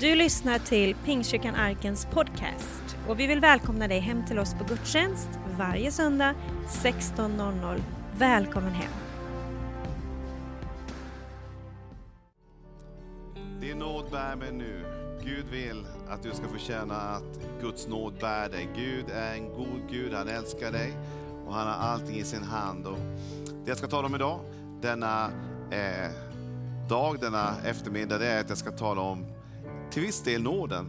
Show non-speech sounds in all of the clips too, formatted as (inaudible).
Du lyssnar till Pingstkyrkan Arkens podcast och vi vill välkomna dig hem till oss på gudstjänst varje söndag 16.00. Välkommen hem! Din nåd bär mig nu. Gud vill att du ska få känna att Guds nåd bär dig. Gud är en god Gud, han älskar dig och han har allting i sin hand. Och det jag ska tala om idag, denna eh, dag, denna eftermiddag, det är att jag ska tala om till viss del nåden.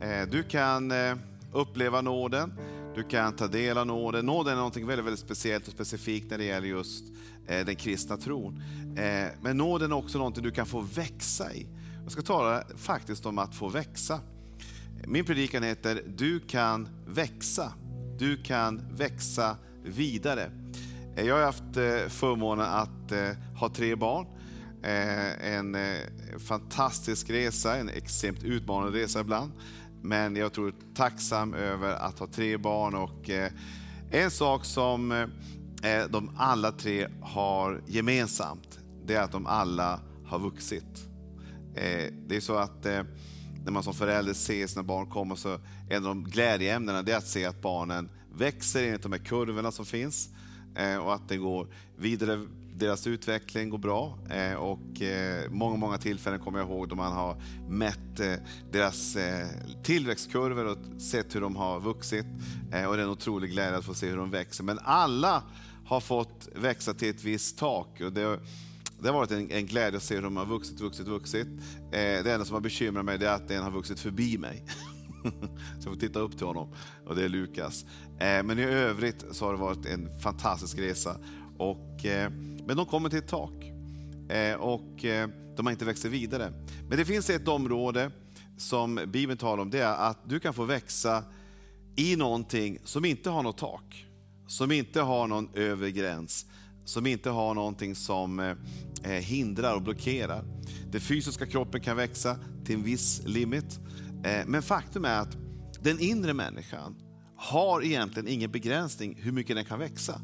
Eh, du kan eh, uppleva nåden, du kan ta del av nåden. Nåden är något väldigt, väldigt speciellt och specifikt när det gäller just eh, den kristna tron. Men nåden är också något du kan få växa i. Jag ska tala faktiskt om att få växa. Min predikan heter Du kan växa. Du kan växa vidare. Jag har haft förmånen att ha tre barn. Eh, en eh, fantastisk resa, en extremt utmanande resa ibland. Men jag tror tacksam över att ha tre barn och eh, en sak som de alla tre har gemensamt, det är att de alla har vuxit. Det är så att när man som förälder ser sina barn komma så en av de glädjeämnena är att se att barnen växer enligt de här kurvorna som finns och att det går vidare deras utveckling går bra eh, och eh, många, många tillfällen kommer jag ihåg då man har mätt eh, deras tillväxtkurvor och sett hur de har vuxit. Och det är en otrolig glädje att få se hur de växer. Men alla har fått växa till ett visst tak. Och det, det har varit en, en glädje att se hur de har vuxit, vuxit, vuxit. Det enda som har bekymrat mig är att en har vuxit förbi mig. (laughs) Så jag får titta upp till honom och det är Lukas. Men i övrigt så har det varit en fantastisk resa. Och men de kommer till ett tak eh, och eh, de har inte växt vidare. Men det finns ett område som Bibeln talar om, det är att du kan få växa i någonting som inte har något tak, som inte har någon övre gräns, som inte har någonting som eh, hindrar och blockerar. Den fysiska kroppen kan växa till en viss limit, men faktum är att den inre människan har egentligen ingen begränsning hur mycket den kan växa.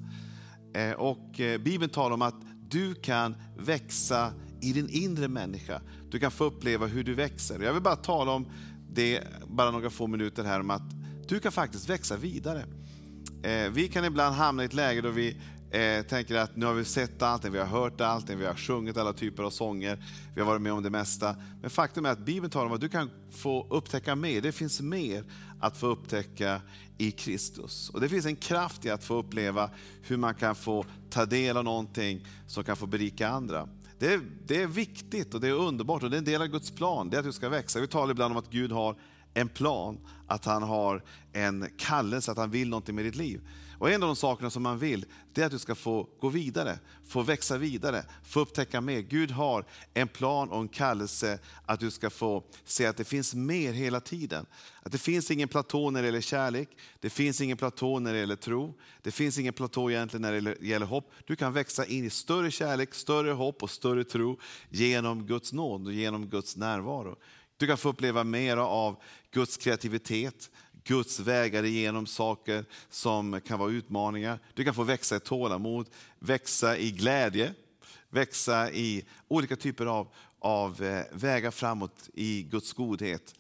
Eh, och eh, Bibeln talar om att du kan växa i din inre människa. Du kan få uppleva hur du växer. Jag vill bara tala om det bara några få minuter här om att du kan faktiskt växa vidare. Eh, vi kan ibland hamna i ett läge då vi Eh, tänker att nu har vi sett allting, vi har hört allting, vi har sjungit alla typer av sånger, vi har varit med om det mesta. Men faktum är att Bibeln talar om att du kan få upptäcka mer. Det finns mer att få upptäcka i Kristus. Och Det finns en kraft i att få uppleva hur man kan få ta del av någonting som kan få berika andra. Det är, det är viktigt och det är underbart och det är en del av Guds plan, det är att du ska växa. Vi talar ibland om att Gud har en plan, att han har en kallelse, att han vill någonting med ditt liv. Och En av de sakerna som man vill, det är att du ska få gå vidare, få växa vidare, få upptäcka mer. Gud har en plan och en kallelse att du ska få se att det finns mer hela tiden. Att det finns ingen platå när det gäller kärlek, det finns ingen platå när det gäller tro, det finns ingen platå egentligen när det gäller hopp. Du kan växa in i större kärlek, större hopp och större tro genom Guds nåd och genom Guds närvaro. Du kan få uppleva mer av Guds kreativitet, Guds vägar igenom saker som kan vara utmaningar. Du kan få växa i tålamod, växa i glädje, växa i olika typer av, av eh, vägar framåt i Guds godhet.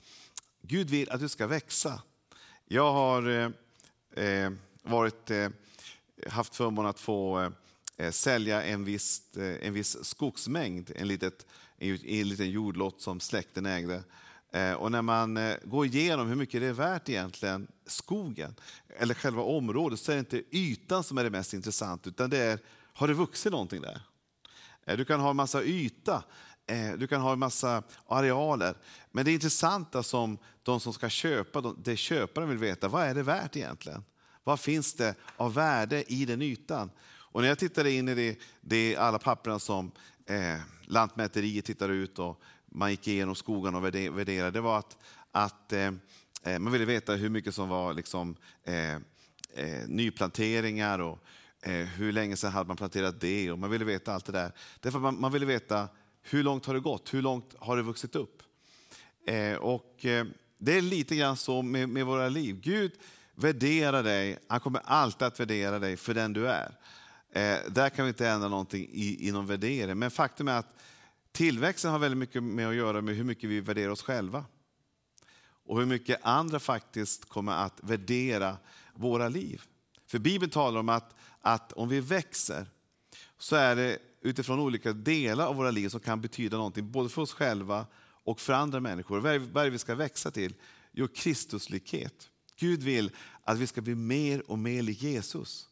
Gud vill att du ska växa. Jag har eh, eh varit, eh, haft förmånen att få eh, eh sälja en viss, eh, en viss skogsmängd, en, litet, en, en liten jordlott som släkten ägde. Eh, och när man eh, går igenom hur mycket det är värt egentligen, skogen, eller själva området, så är det inte ytan som är det mest intressanta, utan det är, har det vuxit någonting där? Eh, du kan ha en massa yta, du kan ha en massa arealer, men det intressanta som de som ska köpa, det köparen vill veta, vad är det värt egentligen? Vad finns det av värde i den ytan? Och när jag tittade in i det, det alla papperna som eh, Lantmäteriet tittar ut och man gick igenom skogarna och värderade, det var att, att eh, eh, man ville veta hur mycket som var liksom, eh, eh, nyplanteringar och eh, hur länge sedan hade man planterat det. Och man ville veta allt det där. Därför man, man ville veta hur långt har det gått, hur långt har det vuxit upp? Eh, och eh, Det är lite grann så med, med våra liv. Gud värderar dig, han kommer alltid att värdera dig för den du är. Eh, där kan vi inte ändra någonting i, i någon värdering. Men faktum är att Tillväxten har väldigt mycket med att göra med hur mycket vi värderar oss själva. och hur mycket andra faktiskt kommer att värdera våra liv. För Bibeln talar om att, att om vi växer så är det utifrån olika delar av våra liv som kan betyda någonting både för oss själva och för andra människor. Vad är, det vi ska växa till? Jo, Kristuslikhet. Gud vill att vi ska bli mer och mer lik Jesus.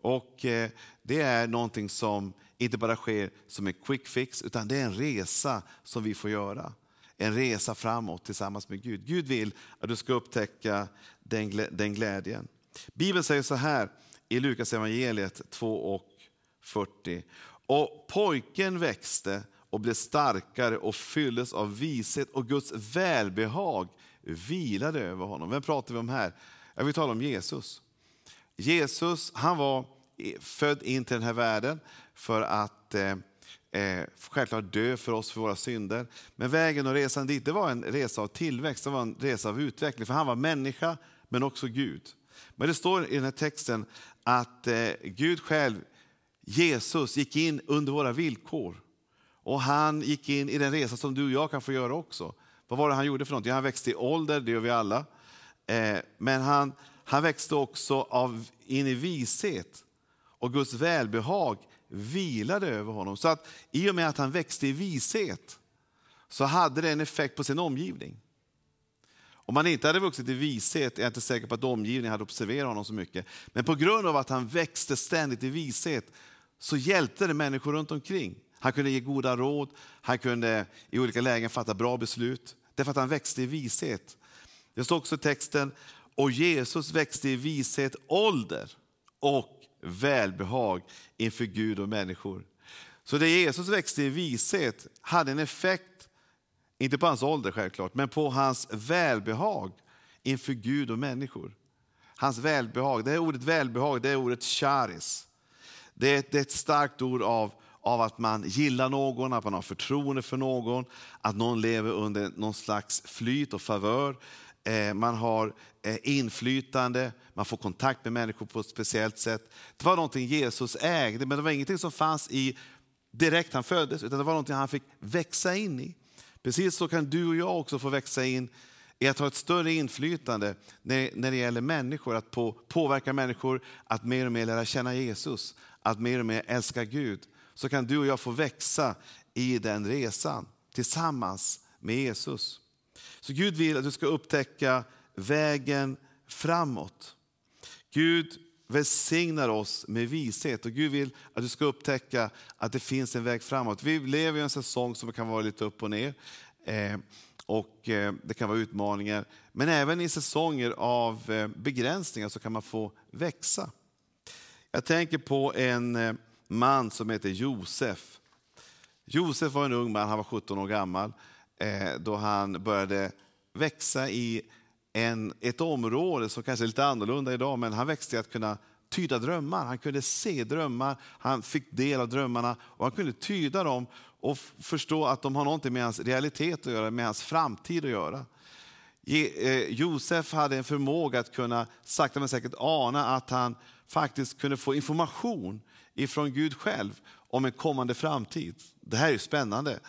Och eh, Det är någonting som inte bara sker som en quick fix, utan det är en resa som vi får göra. En resa framåt tillsammans med Gud. Gud vill att du ska upptäcka den, den glädjen. Bibeln säger så här i Lukas evangeliet 2 och 40. Och pojken växte och blev starkare och fylldes av vishet och Guds välbehag vilade över honom. Vem pratar vi om här? Jag vill tala om Jesus. Jesus han var född in till den här världen för att eh, eh, självklart dö för oss för våra synder. Men vägen och resan dit det var en resa av tillväxt, det var en resa av utveckling. För han var människa men också Gud. Men det står i den här texten att eh, Gud själv, Jesus, gick in under våra villkor. Och han gick in i den resa som du och jag kan få göra också. Vad var det han gjorde för något? Ja, han växte i ålder, det gör vi alla. Eh, men han, han växte också av, in i vishet och Guds välbehag vilade över honom. Så att i och med att han växte i vishet så hade det en effekt på sin omgivning. Om han inte hade vuxit i vishet är jag inte säker på att omgivningen hade observerat honom så mycket. Men på grund av att han växte ständigt i vishet så hjälpte det människor runt omkring. Han kunde ge goda råd, han kunde i olika lägen fatta bra beslut. Därför att han växte i vishet. Det står också i texten, och Jesus växte i vishet, ålder och välbehag inför Gud och människor. Så det Jesus växte i vishet hade en effekt, inte på hans ålder självklart, men på hans välbehag inför Gud och människor. Hans välbehag, det här ordet välbehag, det är ordet charis. Det är, ett, det är ett starkt ord av, av att man gillar någon, att man har förtroende för någon, att någon lever under någon slags flyt och favör. Eh, man har eh, inflytande, man får kontakt med människor på ett speciellt sätt. Det var någonting Jesus ägde, men det var ingenting som fanns i direkt han föddes, utan det var någonting han fick växa in i. Precis så kan du och jag också få växa in i att ha ett större inflytande när, när det gäller människor, att på, påverka människor att mer och mer lära känna Jesus, att mer och mer älska Gud. Så kan du och jag få växa i den resan tillsammans med Jesus. Så Gud vill att du ska upptäcka vägen framåt. Gud välsignar oss med vishet och Gud vill att du ska upptäcka att det finns en väg framåt. Vi lever i en säsong som kan vara lite upp och ner. Eh, och eh, Det kan vara utmaningar. Men även i säsonger av eh, begränsningar så kan man få växa. Jag tänker på en man som heter Josef. Josef var en ung man, han var 17 år gammal eh, då han började växa i en, ett område som kanske är lite annorlunda idag, men han växte i att kunna tyda drömmar. Han kunde se drömmar, han fick del av drömmarna och han kunde tyda dem och förstå att de har någonting med hans realitet att göra, med hans framtid att göra. Eh, Josef hade en förmåga att kunna sakta men säkert ana att han faktiskt kunde få information ifrån Gud själv om en kommande framtid. Det här är spännande.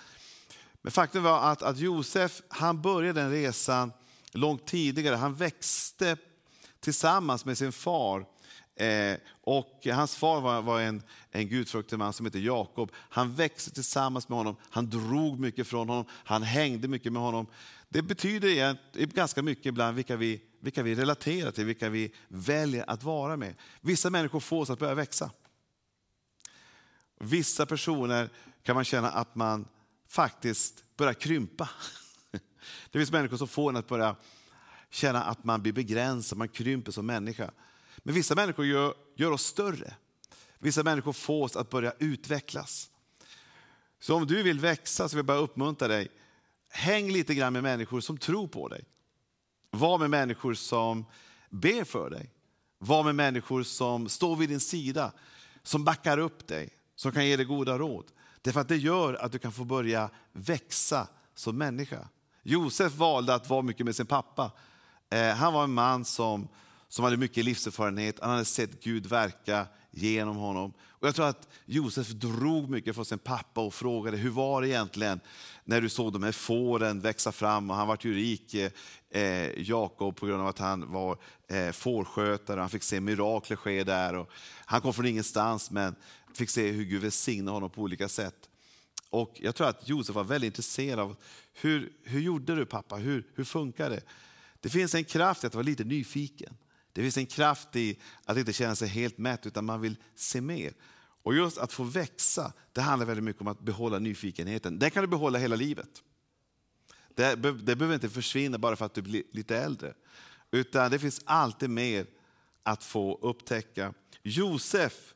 Men faktum var att, att Josef han började den resan långt tidigare. Han växte tillsammans med sin far. Eh, och hans far var, var en, en gudfruktig man som hette Jakob. Han växte tillsammans med honom, han drog mycket från honom, han hängde mycket med honom. Det betyder ganska mycket ibland vilka vi, vilka vi relaterar till, vilka vi väljer att vara med. Vissa människor får oss att börja växa. Vissa personer kan man känna att man faktiskt börjar krympa. (laughs) Det finns människor som får en att börja känna att man blir begränsad, man krymper som människa. Men vissa människor gör, gör oss större. Vissa människor får oss att börja utvecklas. Så om du vill växa så vill jag bara uppmuntra dig. Häng lite grann med människor som tror på dig. Var med människor som ber för dig. Var med människor som står vid din sida, som backar upp dig, som kan ge dig goda råd. Därför att det gör att du kan få börja växa som människa. Josef valde att vara mycket med sin pappa. Eh, han var en man som, som hade mycket livserfarenhet. Han hade sett Gud verka genom honom. Och jag tror att Josef drog mycket från sin pappa och frågade hur var det egentligen när du såg de här fåren växa fram. Och han var ju rik, eh, eh, Jakob, på grund av att han var eh, fårskötare. Han fick se mirakler ske där. Och han kom från ingenstans men fick se hur Gud välsignade honom på olika sätt. Och Jag tror att Josef var väldigt intresserad av hur, hur gjorde du pappa, hur, hur funkar det? Det finns en kraft i att vara lite nyfiken. Det finns en kraft i att inte känna sig helt mätt, utan man vill se mer. Och just att få växa, det handlar väldigt mycket om att behålla nyfikenheten. Den kan du behålla hela livet. Det, det behöver inte försvinna bara för att du blir lite äldre. Utan det finns alltid mer att få upptäcka. Josef,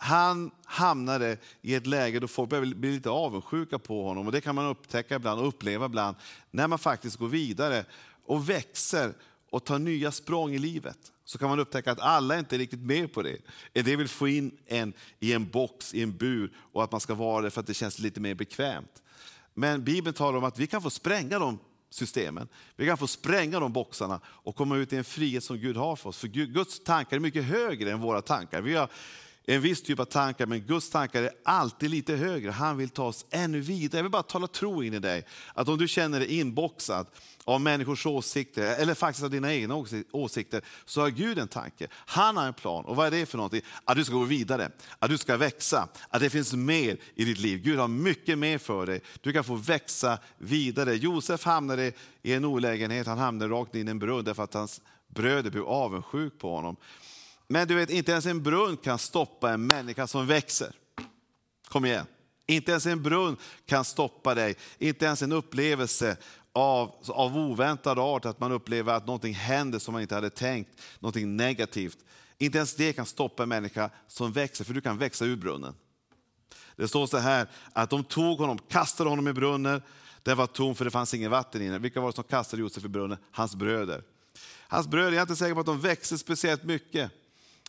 han hamnade i ett läge då folk började bli lite avundsjuka på honom. Och Det kan man upptäcka ibland och uppleva ibland när man faktiskt går vidare och växer och tar nya språng i livet. Så kan man upptäcka att alla inte är riktigt med på det. Det vill få in en i en box, i en bur och att man ska vara det för att det känns lite mer bekvämt. Men Bibeln talar om att vi kan få spränga de systemen. Vi kan få spränga de boxarna och komma ut i en frihet som Gud har för oss. För Guds tankar är mycket högre än våra tankar. Vi har en viss typ av tankar, men Guds tankar är alltid lite högre. Han vill ta oss ännu vidare. Jag vill bara tala tro in i dig. Att om du känner dig inboxad av människors åsikter, eller faktiskt av dina egna åsikter, så har Gud en tanke. Han har en plan. Och vad är det för någonting? Att du ska gå vidare, att du ska växa, att det finns mer i ditt liv. Gud har mycket mer för dig. Du kan få växa vidare. Josef hamnade i en olägenhet, han hamnade rakt in i en brunn därför att hans bröder blev avundsjuk på honom. Men du vet, inte ens en brunn kan stoppa en människa som växer. Kom igen. Inte ens en brunn kan stoppa dig. Inte ens en upplevelse av, av oväntad art, att man upplever att någonting händer som man inte hade tänkt, någonting negativt. Inte ens det kan stoppa en människa som växer, för du kan växa ur brunnen. Det står så här att de tog honom, kastade honom i brunnen. Den var tom för det fanns inget vatten i den. Vilka var det som kastade Josef i brunnen? Hans bröder. Hans bröder, jag är inte säker på att de växte speciellt mycket.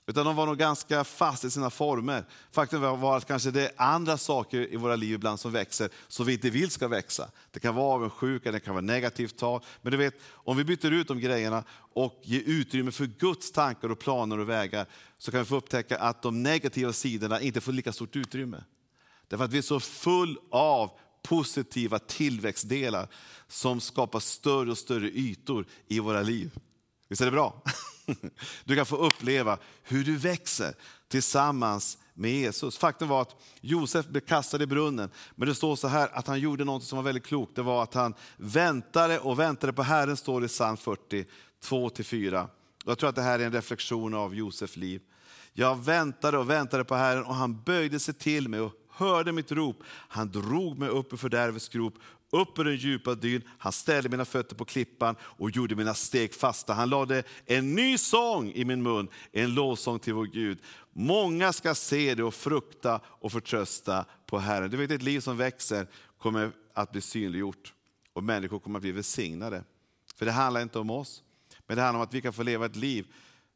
Utan de var nog ganska fast i sina former. Faktum var att kanske det är andra saker i våra liv ibland som växer, som vi inte vill ska växa. Det kan vara avundsjuka, det kan vara negativt tal. Men du vet, om vi byter ut de grejerna och ger utrymme för Guds tankar och planer och vägar, så kan vi få upptäcka att de negativa sidorna inte får lika stort utrymme. Därför att vi är så full av positiva tillväxtdelar som skapar större och större ytor i våra liv. Visst är det bra? (laughs) Du kan få uppleva hur du växer tillsammans med Jesus. Faktum var att Josef blev kastad i brunnen, men det står så här att han gjorde något som var väldigt klokt. Det var att han väntade och väntade på Herren, står det i psalm 40, 2-4. Jag tror att det här är en reflektion av Josefs liv. Jag väntade och väntade på Herren och han böjde sig till mig och hörde mitt rop. Han drog mig upp ur fördärvets grop upp ur den djupa dyn. Han ställde mina fötter på klippan och gjorde mina steg fasta. Han lade en ny sång i min mun, en lovsång till vår Gud. Många ska se det och frukta och förtrösta på Herren. Du vet, ett liv som växer kommer att bli synliggjort och människor kommer att bli välsignade. För det handlar inte om oss, men det handlar om att vi kan få leva ett liv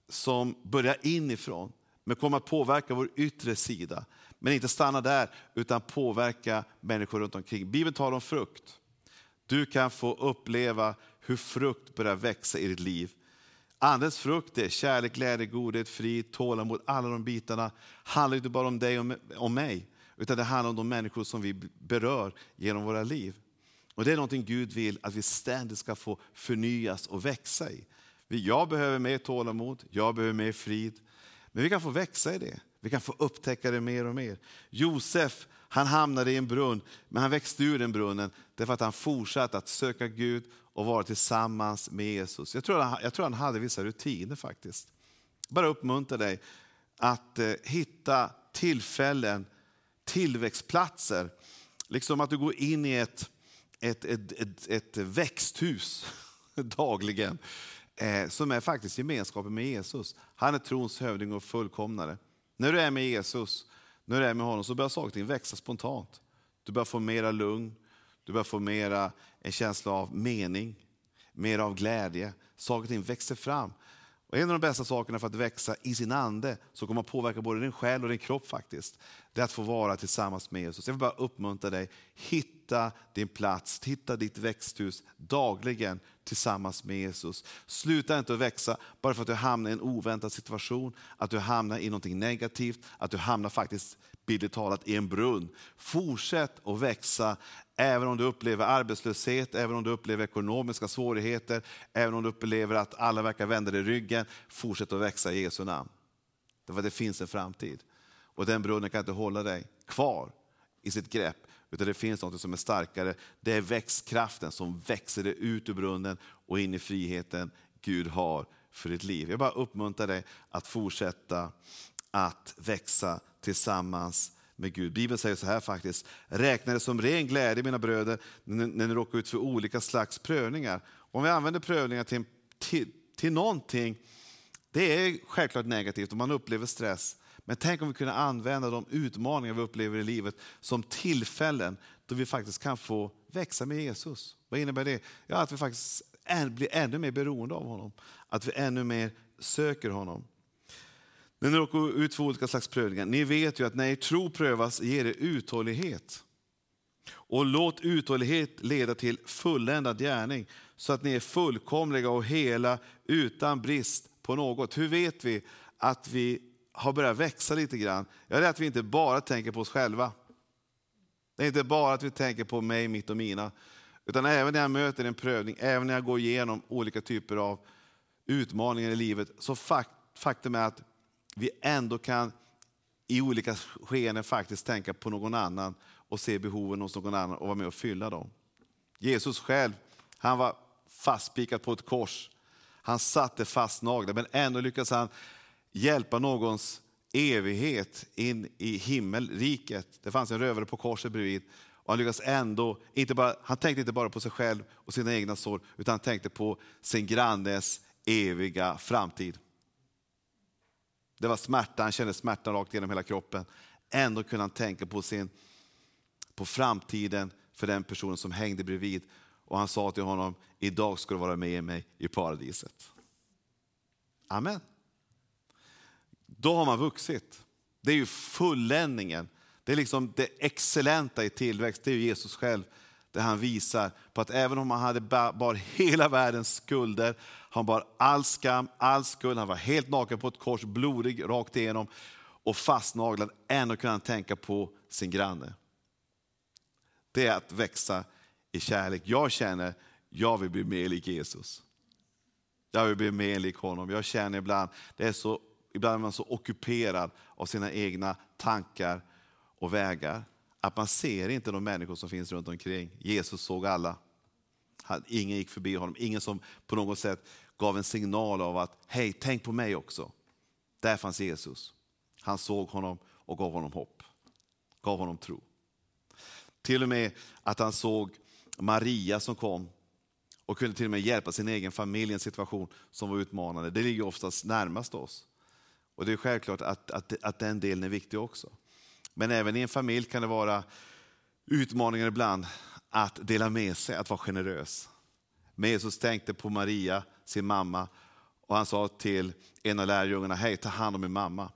som börjar inifrån, men kommer att påverka vår yttre sida. Men inte stanna där, utan påverka människor runt omkring. Bibeln talar om frukt. Du kan få uppleva hur frukt börjar växa i ditt liv. Andens frukt är kärlek, glädje, godhet, frid, tålamod. Alla de bitarna handlar inte bara om dig och om mig, utan det handlar om de människor som vi berör genom våra liv. Och Det är någonting Gud vill att vi ständigt ska få förnyas och växa i. Jag behöver mer tålamod, jag behöver mer frid, men vi kan få växa i det. Vi kan få upptäcka det mer och mer. Josef han hamnade i en brunn, men han växte ur den brunnen därför att han fortsatte att söka Gud och vara tillsammans med Jesus. Jag tror, han, jag tror han hade vissa rutiner faktiskt. Bara uppmuntra dig att eh, hitta tillfällen, tillväxtplatser. Liksom att du går in i ett, ett, ett, ett, ett växthus (laughs) dagligen. Eh, som är faktiskt gemenskapen med Jesus. Han är trons hövding och fullkomnare. När du är med Jesus, när du är med honom, så börjar saker och ting växa spontant. Du börjar få mera lugn, du börjar få mera en känsla av mening, mer av glädje. Saker och ting växer fram. Och en av de bästa sakerna för att växa i sin ande, som kommer att påverka både din själ och din kropp faktiskt, det är att få vara tillsammans med Jesus. Jag vill bara uppmuntra dig, hitta din plats, hitta ditt växthus dagligen tillsammans med Jesus. Sluta inte att växa bara för att du hamnar i en oväntad situation, att du hamnar i något negativt, att du hamnar faktiskt bildligt talat i en brunn. Fortsätt att växa även om du upplever arbetslöshet, även om du upplever ekonomiska svårigheter, även om du upplever att alla verkar vända dig ryggen. Fortsätt att växa i Jesu namn. Därför att det finns en framtid. Och den brunnen kan inte hålla dig kvar i sitt grepp, utan det finns något som är starkare. Det är växtkraften som växer dig ut ur brunnen och in i friheten Gud har för ditt liv. Jag bara uppmuntrar dig att fortsätta att växa tillsammans med Gud. Bibeln säger så här faktiskt, räkna det som ren glädje mina bröder när ni råkar ut för olika slags prövningar. Om vi använder prövningar till, till, till någonting, det är självklart negativt om man upplever stress. Men tänk om vi kunde använda de utmaningar vi upplever i livet som tillfällen då vi faktiskt kan få växa med Jesus. Vad innebär det? Ja, att vi faktiskt blir ännu mer beroende av honom. Att vi ännu mer söker honom. När ni råkar ut för olika slags prövningar, ni vet ju att när er tro prövas ger det uthållighet. Och låt uthållighet leda till fulländad gärning, så att ni är fullkomliga och hela utan brist på något. Hur vet vi att vi har börjat växa lite grann? Ja, det är att vi inte bara tänker på oss själva. Det är inte bara att vi tänker på mig, mitt och mina. Utan även när jag möter en prövning, även när jag går igenom olika typer av utmaningar i livet, så faktum är att vi ändå kan i olika skeenden faktiskt tänka på någon annan och se behoven hos någon annan och vara med och fylla dem. Jesus själv, han var fastspikad på ett kors. Han satte fast naglar, men ändå lyckades han hjälpa någons evighet in i himmelriket. Det fanns en rövare på korset bredvid. Och han lyckades ändå, inte bara, han tänkte inte bara på sig själv och sina egna sår, utan han tänkte på sin grannes eviga framtid. Det var smärta, han kände smärtan rakt genom hela kroppen. Ändå kunde han tänka på, sin, på framtiden för den personen som hängde bredvid. Och han sa till honom, idag ska du vara med mig i paradiset. Amen. Då har man vuxit. Det är ju fulländningen. Det är liksom det excellenta i tillväxt, det är Jesus själv. Där han visar på att även om han hade bar hela världens skulder, han bar all skam, all skuld, han var helt naken på ett kors, blodig rakt igenom och fastnaglad. Ändå kunde han tänka på sin granne. Det är att växa i kärlek. Jag känner, jag vill bli mer lik Jesus. Jag vill bli mer lik honom. Jag känner ibland, det är så, ibland är man så ockuperad av sina egna tankar och vägar att man ser inte de människor som finns runt omkring. Jesus såg alla. Ingen gick förbi honom, ingen som på något sätt gav en signal av att hej, tänk på mig också. Där fanns Jesus. Han såg honom och gav honom hopp, gav honom tro. Till och med att han såg Maria som kom och kunde till och med hjälpa sin egen familj i en situation som var utmanande. Det ligger oftast närmast oss. Och det är självklart att, att, att den delen är viktig också. Men även i en familj kan det vara utmaningar ibland att dela med sig, att vara generös. Men Jesus tänkte på Maria, sin mamma, och han sa till en av lärjungarna, hej ta hand om min mamma.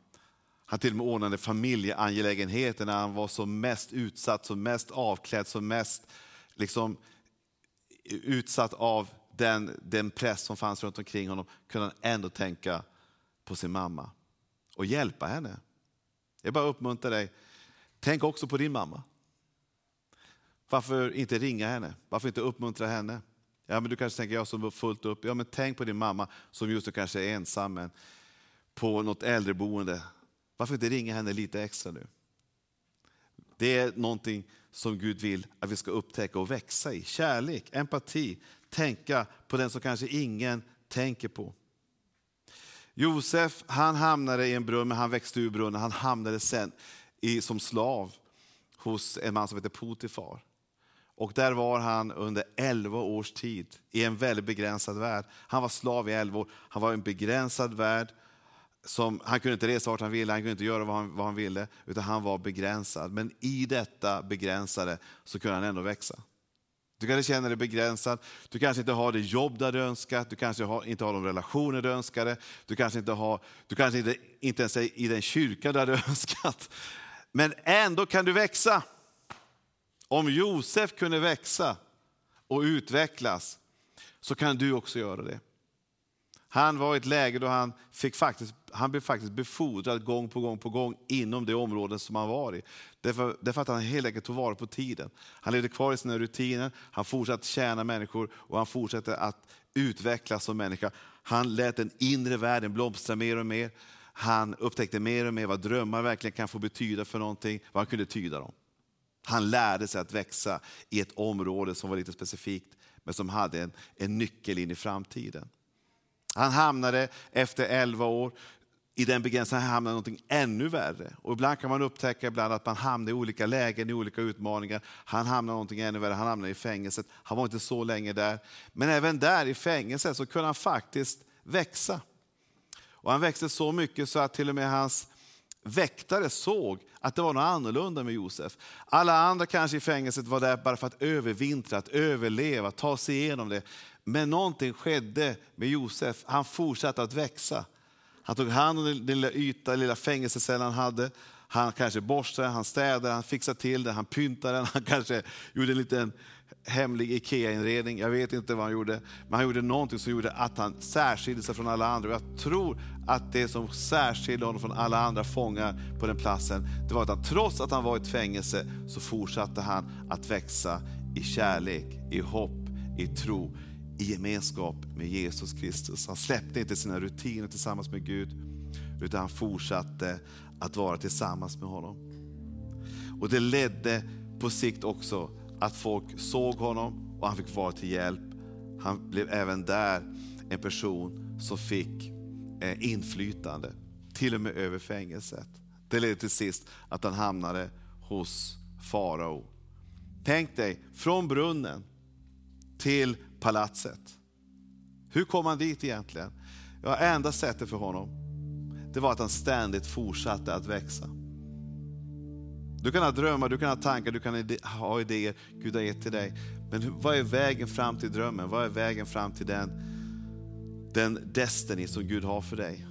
Han till och med ordnade familjeangelägenheter när han var som mest utsatt, som mest avklädd, som mest liksom, utsatt av den, den press som fanns runt omkring honom, kunde han ändå tänka på sin mamma och hjälpa henne. Jag bara uppmuntrar dig, tänk också på din mamma. Varför inte ringa henne? Varför inte uppmuntra henne? Ja, men du kanske tänker, jag som fullt upp. Ja, men tänk på din mamma som just nu kanske är ensam men på något äldreboende. Varför inte ringa henne lite extra nu? Det är någonting som Gud vill att vi ska upptäcka och växa i. Kärlek, empati, tänka på den som kanske ingen tänker på. Josef han hamnade i en brunn, men han växte ur brunnen. Han hamnade sen i, som slav hos en man som heter Potifar. Och där var han under 11 års tid i en väldigt begränsad värld. Han var slav i 11 år. Han var i en begränsad värld. Som, han kunde inte resa vart han ville, han kunde inte göra vad han, vad han ville, utan han var begränsad. Men i detta begränsade så kunde han ändå växa. Du kanske känner dig begränsad, du kanske inte har det jobb där du önskat, du kanske har, inte har de relationer du önskade, du kanske inte, har, du kanske inte, inte ens är i den kyrka där du (laughs) önskat. Men ändå kan du växa. Om Josef kunde växa och utvecklas så kan du också göra det. Han var i ett läge då han, fick faktiskt, han blev faktiskt befordrad gång på gång på gång inom det område som han var i. Därför, därför att han helt enkelt tog vara på tiden. Han levde kvar i sina rutiner, han fortsatte tjäna människor och han fortsatte att utvecklas som människa. Han lät den inre världen blomstra mer och mer. Han upptäckte mer och mer vad drömmar verkligen kan få betyda för någonting, vad han kunde tyda dem. Han lärde sig att växa i ett område som var lite specifikt, men som hade en, en nyckel in i framtiden. Han hamnade efter 11 år i den begränsningen, han hamnade någonting ännu värre. Och ibland kan man upptäcka ibland att man hamnar i olika lägen, i olika utmaningar. Han hamnade någonting ännu värre, han hamnade i fängelset. Han var inte så länge där. Men även där i fängelset så kunde han faktiskt växa. Och han växte så mycket så att till och med hans väktare såg att det var något annorlunda med Josef. Alla andra kanske i fängelset var där bara för att övervintra, att överleva, ta sig igenom det. Men någonting skedde med Josef. Han fortsatte att växa. Han tog hand om den lilla yta, den lilla fängelsecellen han hade. Han kanske borstade, han städade, han fixade till det, han pyntade. (laughs) Han kanske gjorde en liten hemlig IKEA-inredning. Jag vet inte vad han gjorde. Men han gjorde någonting som gjorde att han särskilde sig från alla andra. Och jag tror att det som särskilde honom från alla andra fångar på den platsen, det var att han trots att han var i ett fängelse så fortsatte han att växa i kärlek, i hopp, i tro i gemenskap med Jesus Kristus. Han släppte inte sina rutiner tillsammans med Gud, utan han fortsatte att vara tillsammans med honom. Och det ledde på sikt också att folk såg honom och han fick vara till hjälp. Han blev även där en person som fick eh, inflytande, till och med över fängelset. Det ledde till sist att han hamnade hos farao. Tänk dig, från brunnen till palatset. Hur kom han dit egentligen? Ja, enda sättet för honom, det var att han ständigt fortsatte att växa. Du kan ha drömmar, du kan ha tankar, du kan ha idéer Gud har gett till dig. Men vad är vägen fram till drömmen? Vad är vägen fram till den, den destiny som Gud har för dig?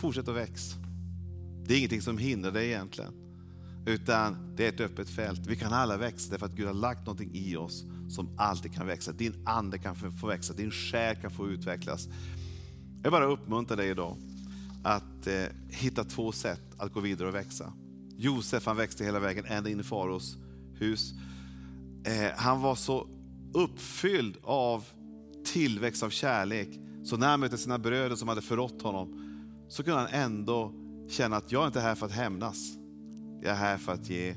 Fortsätt att växa. Det är ingenting som hindrar dig egentligen. Utan det är ett öppet fält. Vi kan alla växa därför att Gud har lagt någonting i oss som alltid kan växa. Din ande kan få växa, din själ kan få utvecklas. Jag bara uppmuntrar dig idag att eh, hitta två sätt att gå vidare och växa. Josef han växte hela vägen ända in i faraos hus. Eh, han var så uppfylld av tillväxt av kärlek, så när han mötte sina bröder som hade förrått honom, så kunde han ändå känna att jag är inte här för att hämnas. Jag är här för att ge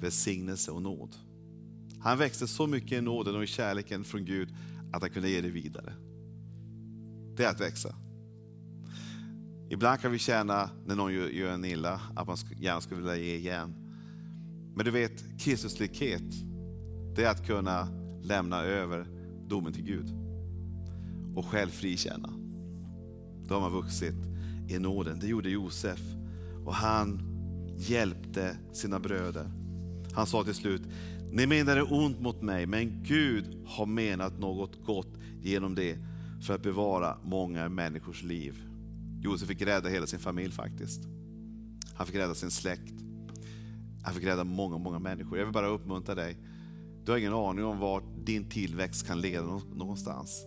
välsignelse och nåd. Han växte så mycket i nåden och i kärleken från Gud att han kunde ge det vidare. Det är att växa. Ibland kan vi känna när någon gör en illa att man gärna skulle vilja ge igen. Men du vet, Kristuslikhet, det är att kunna lämna över domen till Gud och själv frikänna. Då har man vuxit i nåden. Det gjorde Josef och han hjälpte sina bröder. Han sa till slut, ni menade ont mot mig, men Gud har menat något gott genom det för att bevara många människors liv. Josef fick rädda hela sin familj faktiskt. Han fick rädda sin släkt. Han fick rädda många, många människor. Jag vill bara uppmuntra dig. Du har ingen aning om vart din tillväxt kan leda någonstans.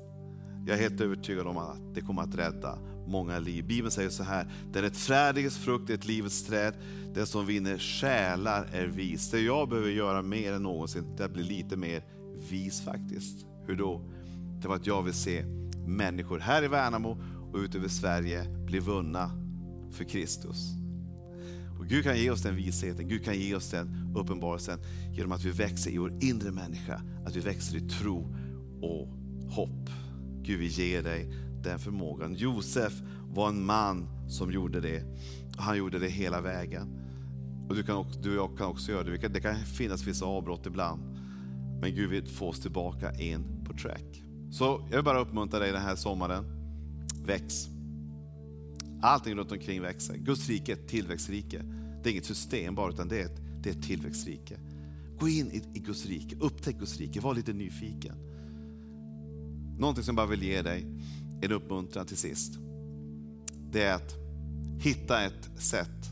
Jag är helt övertygad om att det kommer att rädda många liv. Bibeln säger så här, den rättfärdiges frukt är ett livets träd, den som vinner själar är vis. Det jag behöver göra mer än någonsin, det är att bli lite mer vis faktiskt. Hur då? Det var att jag vill se människor här i Värnamo och ut över Sverige bli vunna för Kristus. Och Gud kan ge oss den visheten, Gud kan ge oss den uppenbarelsen genom att vi växer i vår inre människa, att vi växer i tro och hopp. Gud vi ger dig den förmågan. Josef var en man som gjorde det. Han gjorde det hela vägen. Och du, kan, du och jag kan också göra det. Det kan finnas vissa avbrott ibland. Men Gud vill få oss tillbaka in på track. Så jag vill bara uppmuntra dig den här sommaren. Väx. Allting runt omkring växer. Guds rike är ett tillväxtrike. Det är inget system bara, utan det är ett, det är ett tillväxtrike. Gå in i, i Guds rike, upptäck Guds rike, var lite nyfiken. Någonting som jag bara vill ge dig, en uppmuntran till sist. Det är att hitta ett sätt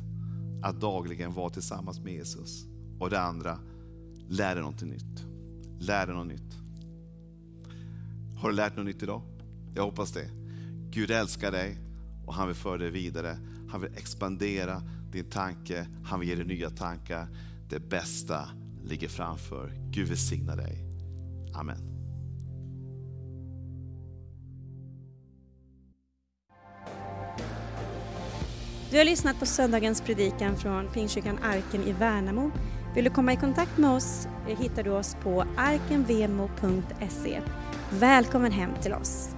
att dagligen vara tillsammans med Jesus. Och det andra, lär dig någonting nytt. Lär dig något nytt. Har du lärt något nytt idag? Jag hoppas det. Gud älskar dig och han vill föra dig vidare. Han vill expandera din tanke, han vill ge dig nya tankar. Det bästa ligger framför. Gud välsigna dig. Amen. Du har lyssnat på söndagens predikan från Pingstkyrkan Arken i Värnamo. Vill du komma i kontakt med oss eh, hittar du oss på arkenvemo.se. Välkommen hem till oss.